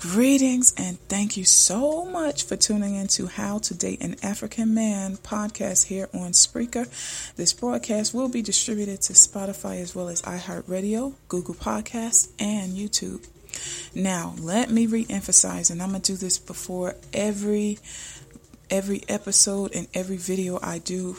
Greetings and thank you so much for tuning in to How to Date an African Man podcast here on Spreaker. This broadcast will be distributed to Spotify as well as iHeartRadio, Google Podcasts, and YouTube. Now, let me re-emphasize, and I'm gonna do this before every every episode and every video I do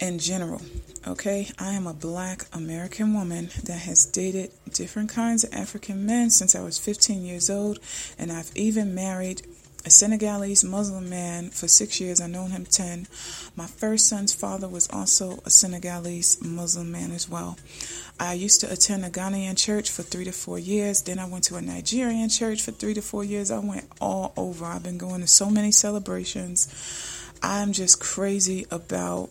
in general. Okay, I am a black American woman that has dated different kinds of African men since I was 15 years old, and I've even married a Senegalese Muslim man for six years. I've known him 10. My first son's father was also a Senegalese Muslim man as well. I used to attend a Ghanaian church for three to four years. Then I went to a Nigerian church for three to four years. I went all over. I've been going to so many celebrations. I'm just crazy about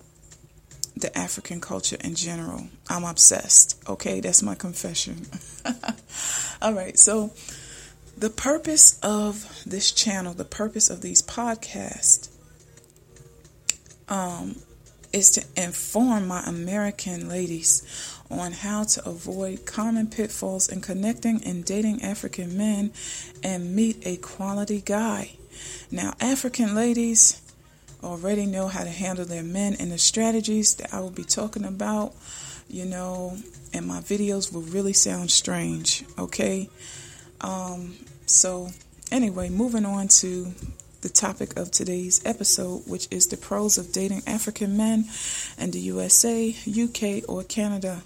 the African culture in general. I'm obsessed. Okay, that's my confession. All right, so the purpose of this channel, the purpose of these podcasts, um, is to inform my American ladies on how to avoid common pitfalls in connecting and dating African men and meet a quality guy. Now, African ladies, already know how to handle their men and the strategies that I will be talking about, you know, and my videos will really sound strange, okay? Um, so, anyway, moving on to the topic of today's episode, which is the pros of dating African men in the USA, UK, or Canada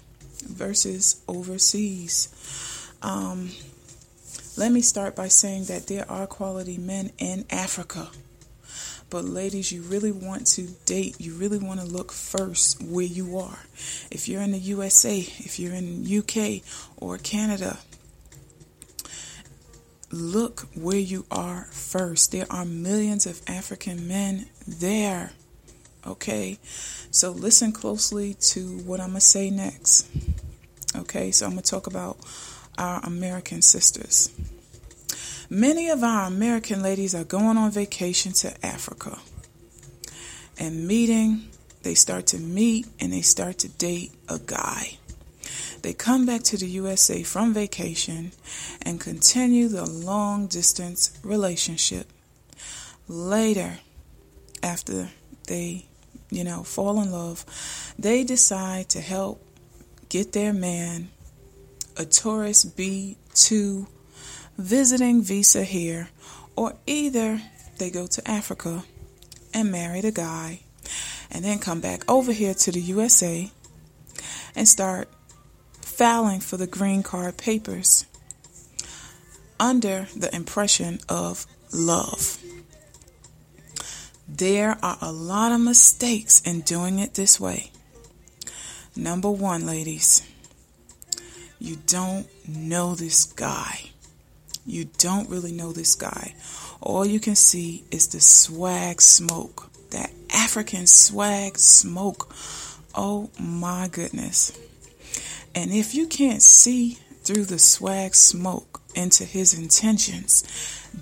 versus overseas. Um, let me start by saying that there are quality men in Africa. But ladies, you really want to date, you really want to look first where you are. If you're in the USA, if you're in UK or Canada, look where you are first. There are millions of African men there. Okay? So listen closely to what I'm going to say next. Okay? So I'm going to talk about our American sisters. Many of our American ladies are going on vacation to Africa and meeting. They start to meet and they start to date a guy. They come back to the USA from vacation and continue the long distance relationship. Later, after they, you know, fall in love, they decide to help get their man a tourist B2 visiting visa here, or either they go to Africa and marry the guy and then come back over here to the USA and start filing for the green card papers under the impression of love. There are a lot of mistakes in doing it this way. Number one, ladies, you don't know this guy you don't really know this guy. All you can see is the swag smoke, that African swag smoke. Oh my goodness. And if you can't see through the swag smoke into his intentions,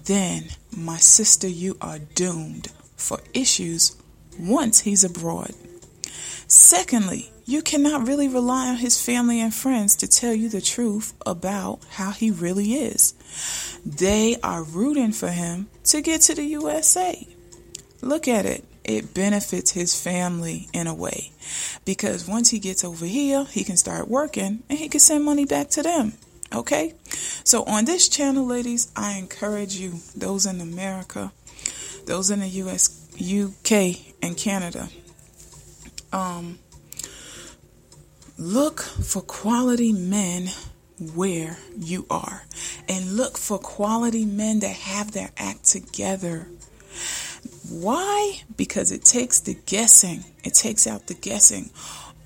then, my sister, you are doomed for issues once he's abroad. Secondly, you cannot really rely on his family and friends to tell you the truth about how he really is. They are rooting for him to get to the USA. Look at it. It benefits his family in a way because once he gets over here, he can start working and he can send money back to them. Okay? So, on this channel, ladies, I encourage you, those in America, those in the US, UK, and Canada, um, Look for quality men where you are. And look for quality men that have their act together. Why? Because it takes the guessing, it takes out the guessing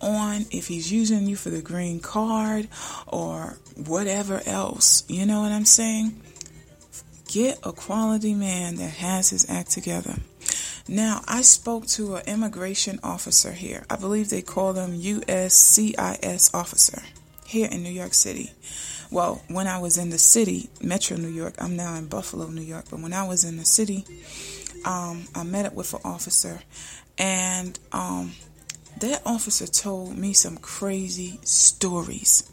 on if he's using you for the green card or whatever else. You know what I'm saying? Get a quality man that has his act together. Now, I spoke to an immigration officer here. I believe they call them USCIS officer here in New York City. Well, when I was in the city, Metro New York, I'm now in Buffalo, New York, but when I was in the city, um, I met up with an officer, and um, that officer told me some crazy stories.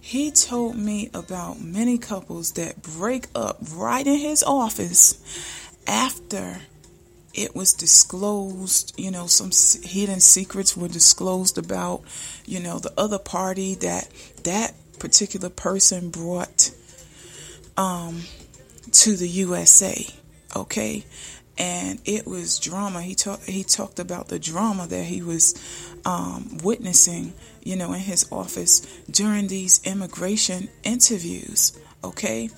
he told me about many couples that break up right in his office after it was disclosed, you know, some hidden secrets were disclosed about, you know, the other party that that particular person brought um, to the USA. Okay, and it was drama. He talked he talked about the drama that he was um, witnessing, you know, in his office during these immigration interviews. Okay,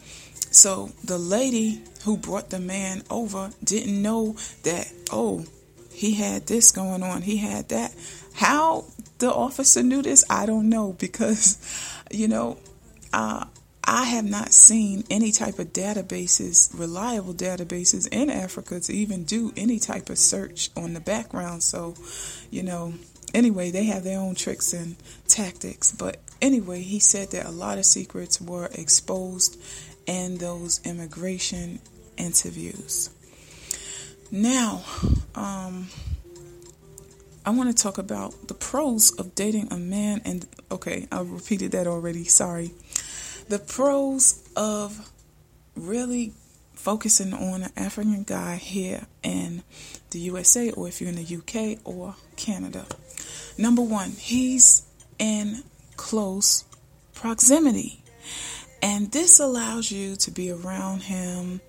so the lady who brought the man over didn't know that. Oh, he had this going on. He had that. How the officer knew this, I don't know because, you know, uh, I have not seen any type of databases, reliable databases in Africa to even do any type of search on the background. So, you know, anyway, they have their own tricks and tactics. But anyway, he said that a lot of secrets were exposed in those immigration interviews. Now, um, I want to talk about the pros of dating a man and okay, I repeated that already. Sorry. The pros of really focusing on an African guy here in the USA or if you're in the UK or Canada. Number one, he's in close proximity. And this allows you to be around him.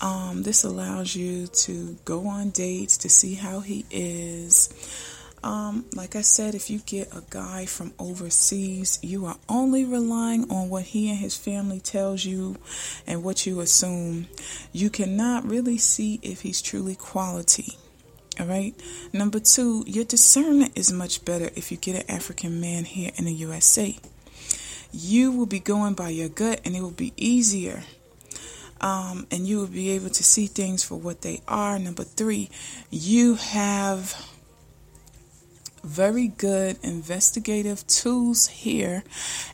Um, this allows you to go on dates to see how he is. Like I said, if you get a guy from overseas, you are only relying on what he and his family tells you and what you assume. You cannot really see if he's truly quality. All right. Number two, your discernment is much better if you get an African man here in the USA. You will be going by your gut and it will be easier. Um, and you will be able to see things for what they are. Number three, you have very good investigative tools here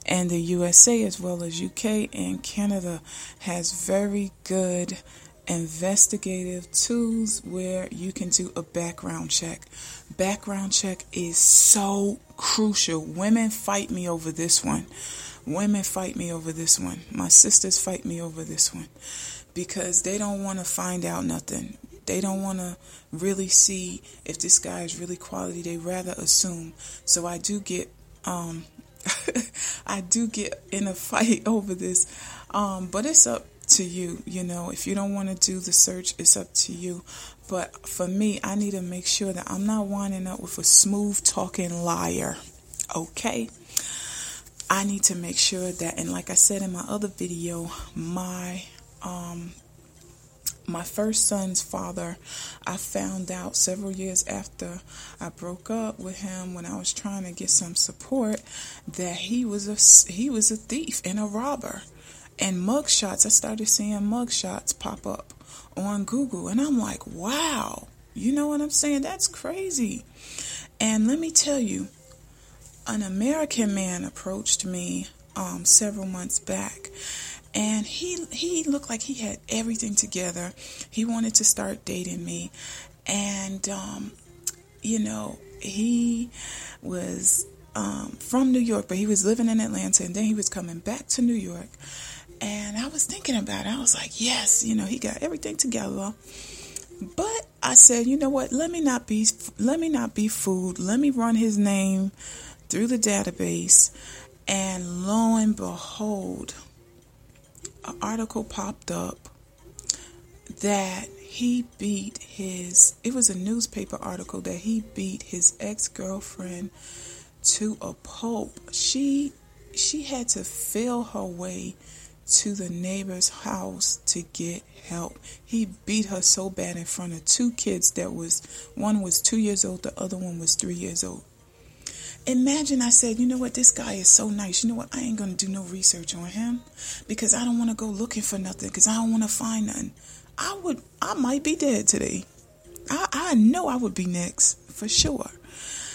and the USA as well as UK and Canada has very good investigative tools where you can do a background check. Background check is so crucial. Women fight me over this one. Women fight me over this one. My sisters fight me over this one because they don't want to find out nothing. They don't want to really see if this guy is really quality. They rather assume. So I do get um I do get in a fight over this. Um but it's up to you, you know. If you don't want to do the search, it's up to you. But for me, I need to make sure that I'm not winding up with a smooth talking liar. Okay? I need to make sure that and like I said in my other video, my um my first son's father, I found out several years after I broke up with him when I was trying to get some support that he was a he was a thief and a robber. And mugshots, I started seeing mugshots pop up on Google and I'm like, "Wow." You know what I'm saying? That's crazy. And let me tell you, an American man approached me um, several months back and he he looked like he had everything together. He wanted to start dating me, and um, you know he was um, from New York, but he was living in Atlanta, and then he was coming back to New York. And I was thinking about it. I was like, yes, you know, he got everything together. But I said, you know what? Let me not be let me not be fooled. Let me run his name through the database, and lo and behold an article popped up that he beat his it was a newspaper article that he beat his ex-girlfriend to a pulp. She she had to feel her way to the neighbor's house to get help. He beat her so bad in front of two kids that was one was two years old the other one was three years old Imagine I said, you know what, this guy is so nice. You know what, I ain't going to do no research on him because I don't want to go looking for nothing because I don't want to find nothing. I would, I might be dead today. I, I know I would be next for sure.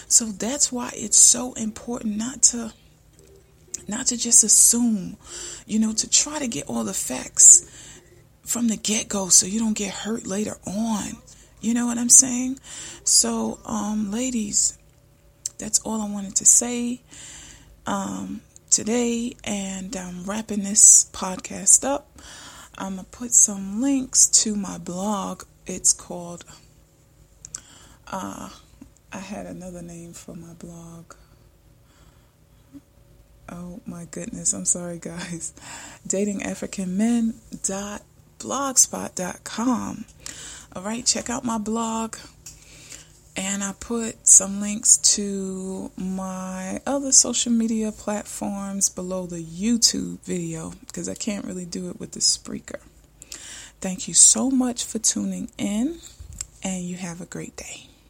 So that's why it's so important not to not to just assume, you know, to try to get all the facts from the get go so you don't get hurt later on. You know what I'm saying? So, um, ladies, that's all I wanted to say. Um, today, and I'm wrapping this podcast up. I'm going to put some links to my blog. It's called, uh, I had another name for my blog. Oh my goodness, I'm sorry, guys. DatingAfricanMen.blogspot.com. All right, check out my blog. And I put some links to my other social media platforms below the YouTube video because I can't really do it with the Spreaker. Thank you so much for tuning in, and you have a great day.